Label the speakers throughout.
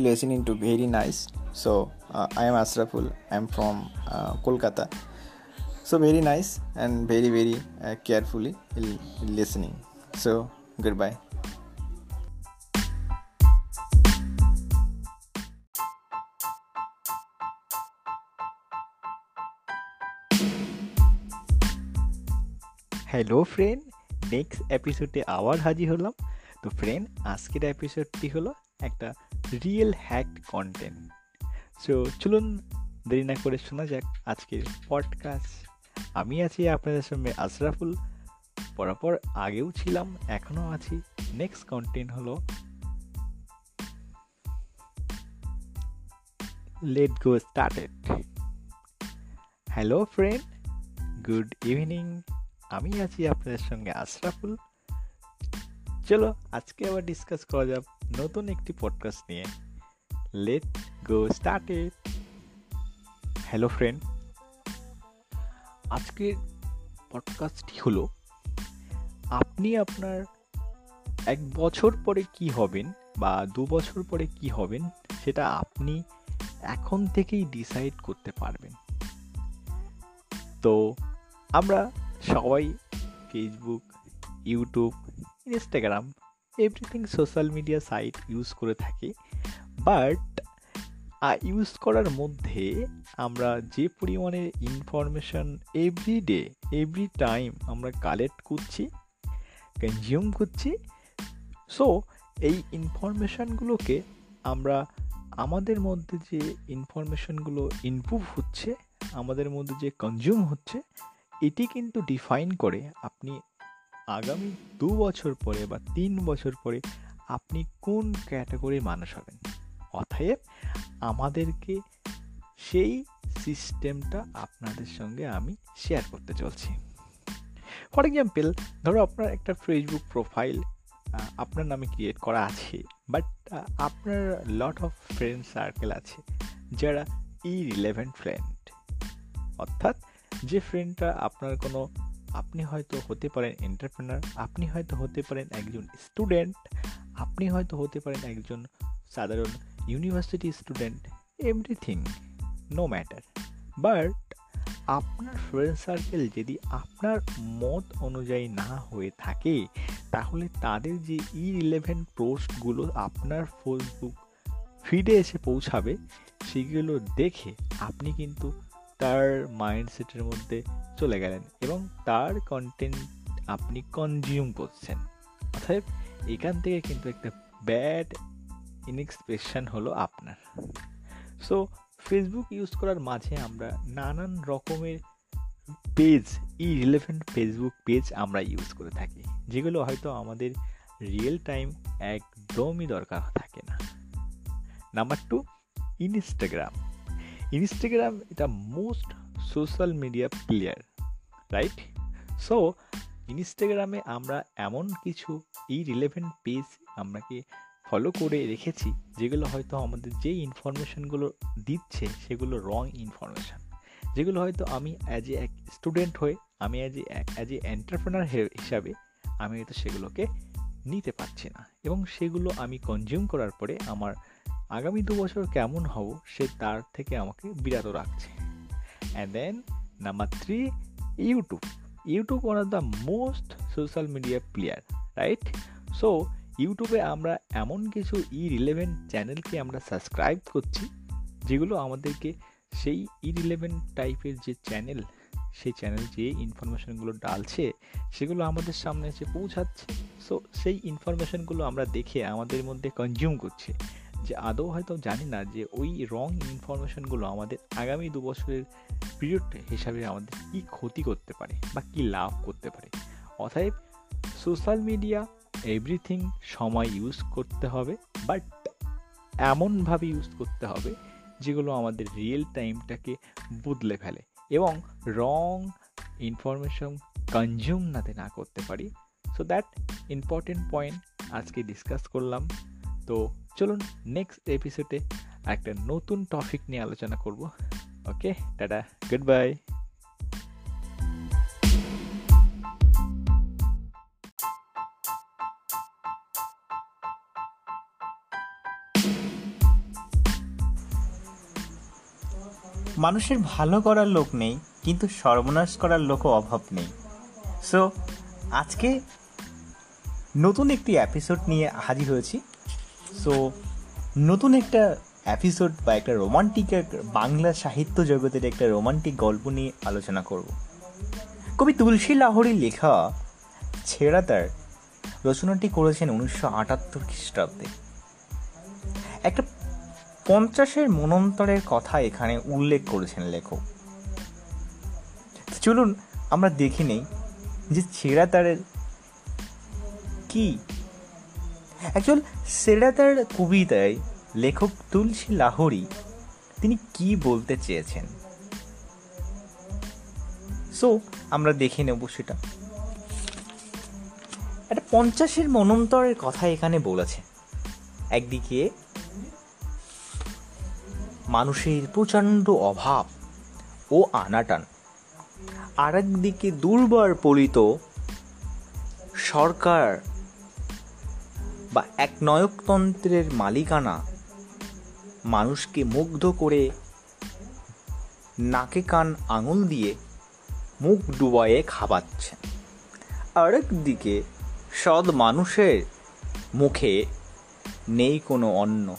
Speaker 1: listening to very nice. So uh, I am Asraful. I am from uh, Kolkata. So very nice and very very uh, carefully listening. So goodbye.
Speaker 2: Hello friend next এপিসোডে আবার হাজির হলাম তো friend আজকের এপিসোডটি হলো একটা real hack content so চলুন দেরি না করে শোনা যাক আজকের পডকাস্ট আমি আছি আপনাদের সঙ্গে আশরাফুল। পরপর আগেও ছিলাম, এখনও আছি। নেক্সট কন্টেন্ট হলো let go started hello friend good evening আমি আছি আপনাদের সঙ্গে আশরাফুল। চলো আজকে আবার ডিসকাস করা যাক নতুন একটি পডকাস্ট নিয়ে let go started hello friend আজকের পডকাস্টটি হলো, আপনি আপনার এক বছর পরে কি হবেন বা দু বছর পরে কি হবেন, সেটা আপনি এখন থেকেই ডিসাইড করতে পারবেন। তো আমরা সবাই Facebook YouTube Instagram everything social media site use করে থাকি। বাট ইউজ করার মধ্যে আমরা যে পরিমাণে information every day every time আমরা কালেক্ট করছি কনজিউম করছি সো এই ইনফরমেশানগুলোকে আমরা আমাদের মধ্যে যে ইনফরমেশনগুলো ইনপ্রুভ হচ্ছে, আমাদের মধ্যে যে কনজিউম হচ্ছে, এটি কিন্তু ডিফাইন করে আপনি আগামী দু বছর পরে বা তিন বছর পরে আপনি কোন ক্যাটাগরির মানুষ হবেন? অতএব আমাদেরকে সেই সিস্টেমটা আপনাদের সঙ্গে আমি শেয়ার করতে চলছি। ফর এক্সাম্পল ধরো আপনার একটা ফেসবুক প্রোফাইল আপনার নামে ক্রিয়েট করা আছে বাট আপনার লট অফ ফ্রেন্ড সার্কেল আছে, যারা ই রিলেভেন্ট ফ্রেন্ড অর্থাৎ যে ফ্রেন্ডটা আপনার কোনো আপনি হয়তো হতে পারেন এন্টারপ্রেনার আপনি হয়তো হতে পারেন একজন স্টুডেন্ট আপনি হয়তো হতে পারেন একজন সাধারণ university student everything no matter but আপনার ফ্রেন্ড সার্কেল যদি আপনার মত অনুযায়ী না হয়ে থাকে, তাহলে তাদের যে ই রিলেভেন্ট পোস্টগুলো আপনার ফেসবুক ফিডে এসে পৌঁছাবে, সেগুলো দেখে আপনি কিন্তু তার মাইন্ডসেটের মধ্যে চলে গেলেন এবং তার কন্টেন্ট আপনি কনজিউম করছেন। অর্থাৎ এখান থেকে কিন্তু একটা ব্যাড ইনএক্সপ্রেশন হলো আপনার। সো ফেসবুক ইউজ করার মাঝে আমরা নানান রকমের পেজ ই রিলেভেন্ট ফেসবুক পেজ আমরা ইউজ করে থাকি, যেগুলো হয়তো আমাদের রিয়েল টাইম একদমই দরকার থাকে না। নাম্বার টু ইনস্টাগ্রাম ইনস্টাগ্রাম এটা most social media player right so ইনস্টাগ্রামে আমরা এমন কিছু এই রিলেভেন্ট পেজ আমরাকে ফলো করে রেখেছি, যেগুলো হয়তো আমাদের যে ইনফরমেশানগুলো দিচ্ছে, সেগুলো রং ইনফরমেশান যেগুলো হয়তো আমি অ্যাজ এ এক স্টুডেন্ট হয়ে, আমি as a as a entrepreneur হিসাবে আমি হয়তো সেগুলোকে নিতে পারছি না। এবং সেগুলো আমি কনজিউম করার পরে আমার আগামী দু বছর কেমন হব সে তার থেকে আমাকে বিরত রাখছে। And then number three YouTube YouTube one of the most social media player right so ইউটিউবে আমরা এমন কিছু ই রিলেভেন্ট চ্যানেলকে আমরা সাবস্ক্রাইব করছি, যেগুলো আমাদেরকে সেই ই রিলেভেন্ট টাইপের যে চ্যানেল সেই চ্যানেল যে ইনফরমেশনগুলো ডালছে, সেগুলো আমাদের সামনে এসে পৌঁছাচ্ছে। সো সেই ইনফরমেশনগুলো আমরা দেখে আমাদের মধ্যে কনজিউম করছি। যে আদৌ হয়তো জানি না যে ওই রং ইনফরমেশনগুলো আমাদের আগামী দু বছরের পিরিয়ড হিসাবে আমাদের কী ক্ষতি করতে পারে বা কী লাভ করতে পারে। অতএব সোশ্যাল মিডিয়া এভরিথিং সময় ইউজ করতে হবে বাট এমনভাবে ইউজ করতে হবে যেগুলো আমাদের রিয়েল টাইমটাকে বদলে ফেলে এবং রং ইনফরমেশন কনজিউম নাতে না করতে পারি। সো দ্যাট ইম্পর্টেন্ট পয়েন্ট আজকে ডিসকাস করলাম। তো চলুন নেক্সট এপিসোডে একটা নতুন টপিক নিয়ে আলোচনা করব। ওকে টাটা গুড বাই
Speaker 3: মানুষের ভালো করার লোক নেই, কিন্তু সর্বনাশ করার লোকও অভাব নেই। সো আজকে নতুন একটি এপিসোড নিয়ে হাজির হয়েছি। সো নতুন একটা এপিসোড বা একটা রোমান্টিক বাংলা সাহিত্য জগতের একটা রোমান্টিক গল্প নিয়ে আলোচনা করব। কবি তুলসী লাহড়ির লেখা ছেঁড়া তার রচনাটি করেছেন উনিশশো আটাত্তর খ্রিস্টাব্দে। একটা পঞ্চাশের মনন্তরের কথা এখানে উল্লেখ করেছেন লেখক। চলুন আমরা দেখে নেই যে ছেঁড়া তারের কি অ্যাকচুয়াল সেরাতার কবিতায় লেখক তুলসী লাহরি তিনি কি বলতে চেয়েছেন? সো আমরা দেখে নেব সেটা। একটা পঞ্চাশের মনন্তরের কথা এখানে বলেছে। একদিকে, মানুষের প্রচণ্ড অভাব ও আনাটান। আর একদিকে দুর্বার পলিত সরকার বা এক নয়কতন্ত্রের মালিকানা মানুষকে মুগ্ধ করে নাকে কান আঙুল দিয়ে মুখ ডুবায়ে খাওয়াচ্ছে আরেক দিকে সৎ মানুষের মুখে নেই কোনো অন্ন।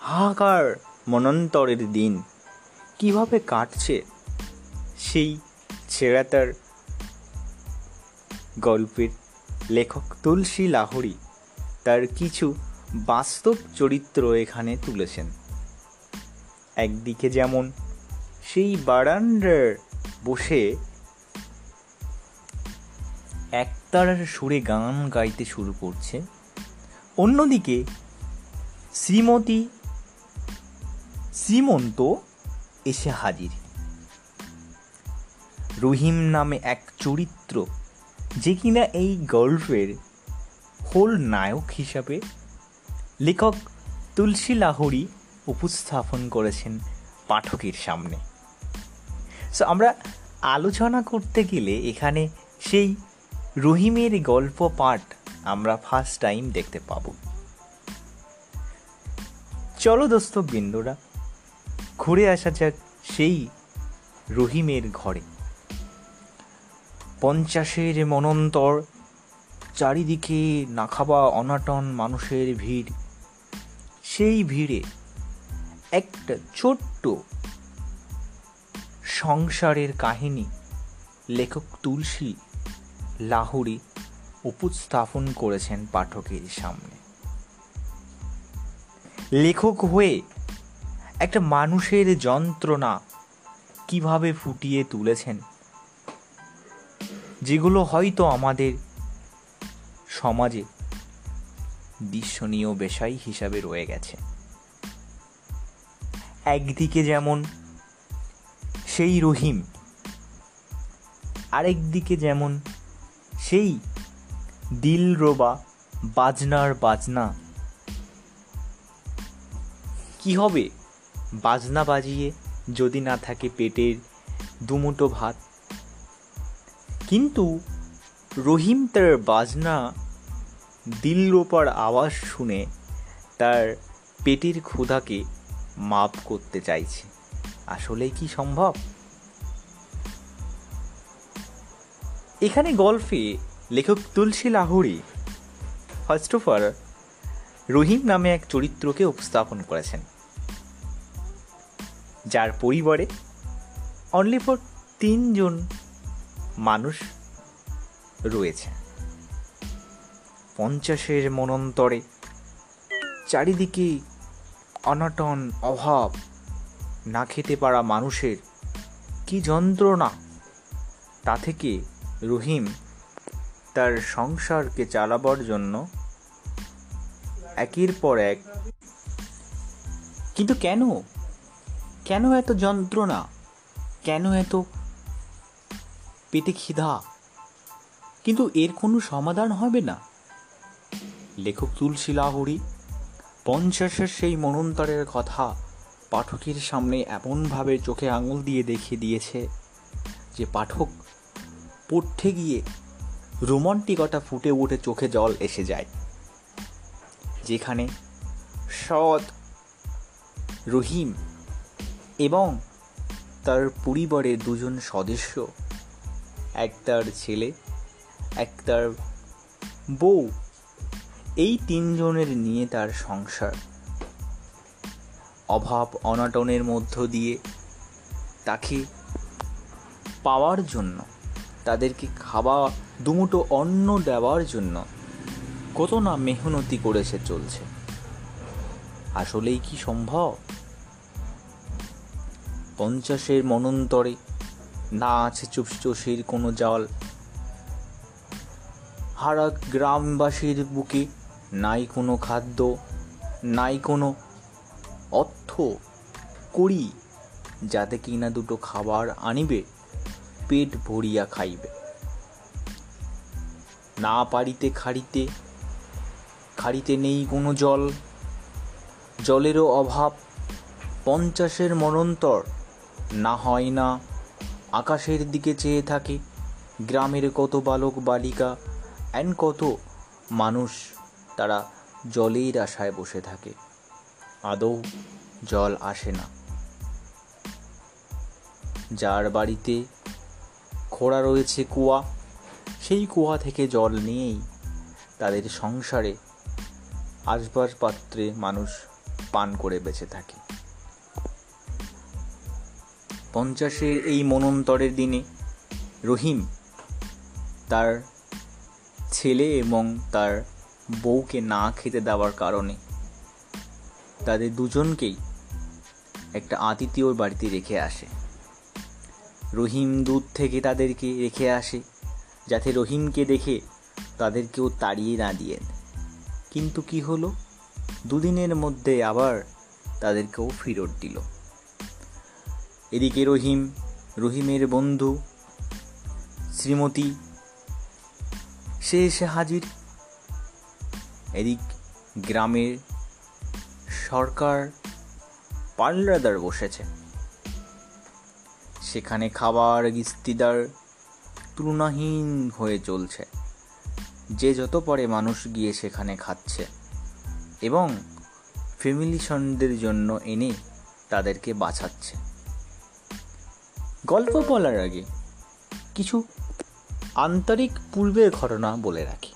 Speaker 3: হাহাকার মনন্তরের দিন কীভাবে কাটছে সেই ছেড়াতার গল্পের লেখক তুলসী লাহরি। তার কিছু বাস্তব চরিত্র এখানে তুলেছেন। একদিকে যেমন সেই বারান্ডার বসে একতারার সুরে গান গাইতে শুরু করছে। অন্যদিকে শ্রীমতী শ্রীমন্ত এসে হাজির। রহিম নামে এক চরিত্র যে কিনা এই গল্পের হোল নায়ক হিসাবে লেখক তুলসী লাহরি উপস্থাপন করেছেন পাঠকের সামনে। সো আমরা আলোচনা করতে গেলে এখানে সেই রহিমের গল্প পাঠ আমরা ফার্স্ট টাইম দেখতে পাব। চলো দোস্ত বিন্দুরা, ঘুরে আসা যাক সেই রহিমের ঘরে। পঞ্চাশের মনন্তর চারিদিকে নাখাবা অনাটন মানুষের ভিড়। সেই ভিড়ে একটা ছোট্ট সংসারের কাহিনী লেখক তুলসী লাহুরি উপস্থাপন করেছেন পাঠকের সামনে। লেখক হয়ে একটা মানুষের যন্ত্রণা কীভাবে ফুটিয়ে তুলেছেন, যেগুলো হয়তো আমাদের সমাজে দৃশ্যনীয় বেশাই হিসাবে রয়ে গেছে। একদিকে যেমন সেই রহিম, আরেকদিকে যেমন সেই দিলরোবা বাজনার বাজনা। কি হবে? বাজনা বাজিয়ে যদি না থাকে পেটের দুমুটো ভাত। কিন্তু রহিম তার বাজনা দিলরোপার আওয়াজ শুনে তার পেটের ক্ষুধাকে মাপ করতে চাইছে। আসলে কি সম্ভব? এখানে গল্পে লেখক Tulsi Lahori, first of all, Rahim নামে এক চরিত্রকে উপস্থাপন করেছেন। যার পরিবারে অনলি ফর তিনজন মানুষ রয়েছে। পঞ্চাশের মনন্তরে। চারিদিকে অনাটন অভাব। না খেতে পারা মানুষের কি যন্ত্রণা? তা থেকে রহিম তার সংসারকে চালাবার জন্য একের পর এক কিন্তু কেন? কেন এত যন্ত্রণা? কেন এত পেটে খিদা? কিন্তু এর কোনো সমাধান হবে না। লেখক তুলসী লাহরি, পঞ্চাশের সেই মনন্তরের কথা পাঠকের সামনে এমনভাবে চোখে আঙুল দিয়ে দেখিয়ে দিয়েছে যে পাঠক পড়তে গিয়ে রোমান্টিকতা ফুটে উঠে চোখে জল এসে যায়। যেখানে সৎ, রহিম এবং তার পরিবারের দুজন সদস্য, এক তার ছেলে, এক তার বউ এই তিনজনের নিয়ে তার সংসার। অভাব অনাটনের মধ্য দিয়ে তাকে পাওয়ার জন্য, তাদেরকে খাওয়া দুমুটো অন্ন দেওয়ার জন্য কত না মেহনতি করেছে চলছে। আসলেই কি সম্ভব? পঞ্চাশের মনন্তরে না আছে চুপচুসির কোনো জল। হারা গ্রামবাসীর বুকে নাই কোনো খাদ্য, নাই কোনো অর্থ করি যাতে কিনা দুটো খাবার আনিবে, পেট ভরিয়া খাইবে। না পারিতে খাড়িতে খাড়িতে নেই কোনো জল। জলেরও অভাব, পঞ্চাশের মনন্তর। না হয় না আকাশের দিকে চেয়ে থাকে, গ্রামের কত বালক বালিকা অ্যান্ড কত মানুষ তারা জলের আশায় বসে থাকে। আদৌ জল আসে না। যার বাড়িতে খোড়া রয়েছে কুয়া, সেই কুয়া থেকে জল নিয়েই তাদের সংসারে আসবাসপাত্রে মানুষ পান করে বেঁচে থাকে। পঞ্চাশের এই মনন্তরের দিনে রহিম তার ছেলে এবং তার বউকে না খেতে দেওয়ার কারণে। তাদের দুজনকেই একটা আতিথিয়র বাড়িতে রেখে আসে। রহিম দূর থেকে তাদেরকে রেখে আসে, যাতে রহিমকে দেখে তাদেরকেও তাড়িয়ে না দিয়ে। কিন্তু কি হলো? দুদিনের মধ্যে আবার তাদেরকেও ফেরত দিল। এদিকে রহিম, রহিমের বন্ধু শ্রীমতী, সে এসে হাজির। এদিক গ্রামের সরকার পাল্লাদার বসেছে। সেখানে খাবার গিস্তিদার তুলনাহীন হয়ে চলছে। যে যত পরে মানুষ গিয়ে সেখানে খাচ্ছে এবং ফ্যামিলি সনদের জন্য এনে তাদেরকে বাঁচাচ্ছে। গল্প বলার আগে কিছু আন্তরিক পূর্বের ঘটনা বলে রাখি।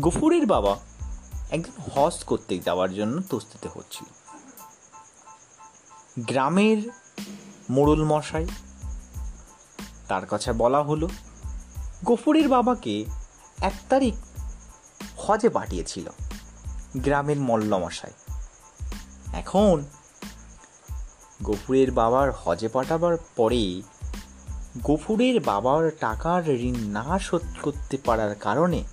Speaker 3: গফুরের বাবা একদিন হজ করতে যাওয়ার জন্য তস্তিতে হচ্ছিল। গ্রামের মোড়ল মশাই, তার কাছে বলা হলো, গফুরের বাবাকে এক তারিখ হজে পাঠিয়েছিল গ্রামের মল্লমশাই এখন গফুরের বাবার হজে পাঠাবার পরে গফুরের বাবার টাকার ঋণ না শোধ করতে পারার কারণে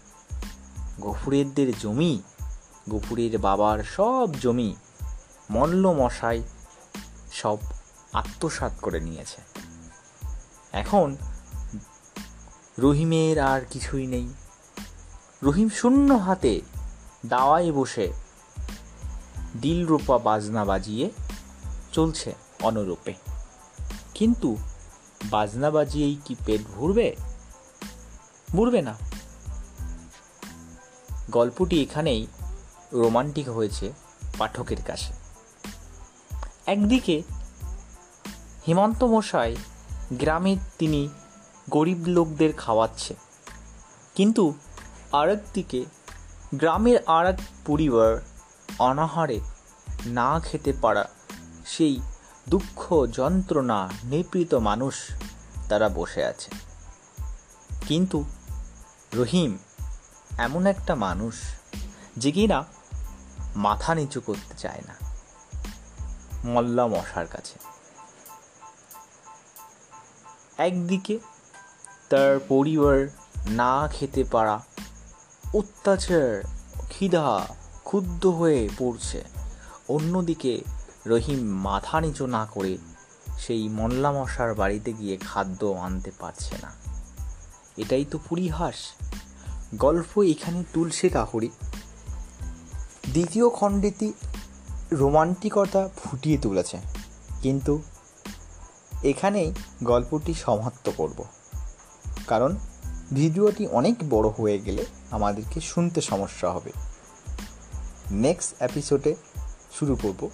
Speaker 3: গফুরেরদের জমি, গফুরের বাবার সব জমি মল্ল মশাই সব আত্মসাৎ করে নিয়েছে। এখন রহিমের আর কিছুই নেই। রহিম শূন্য হাতে দাওয়ায় বসে দিলরূপা বাজনা বাজিয়ে চলছে অনরূপে। কিন্তু বাজনা বাজিয়েই কি পেট ভরবে? ভরবে না। গল্পটি এখানেই রোমান্টিক হয়েছে পাঠকের কাছে। একদিকে হেমন্ত মশাই গ্রামে তিনি গরিব লোকদের খাওয়াচ্ছে, কিন্তু আরেক দিকে গ্রামের আর এক পরিবার অনাহারে না খেতে পারা সেই দুঃখ যন্ত্রণা নিপীড়িত মানুষ তারা বসে আছে। কিন্তু রহিম এমন একটা মানুষ যে কিনা মাথা নিচু করতে চায় না। মল্লা মশার কাছে। একদিকে তার পরিবার না খেতে পারা, অত্যাচার, খিদা, ক্ষুব্ধ হয়ে পড়ছে। অন্যদিকে রহিম মাথা নিচু না করে সেই মল্লা মশার বাড়িতে গিয়ে খাদ্য আনতে পারছে না। এটাই তো পরিহাস। গল্প এখানে তুলসে কাকুরি। দ্বিতীয় খণ্ডেটি রোমান্টিকতা ফুটিয়ে তুলেছে, কিন্তু এখানেই গল্পটি সমাপ্ত করব। কারণ ভিডিওটি অনেক বড় হয়ে গেলে আমাদেরকে শুনতে সমস্যা হবে। নেক্সট এপিসোডে শুরু করব।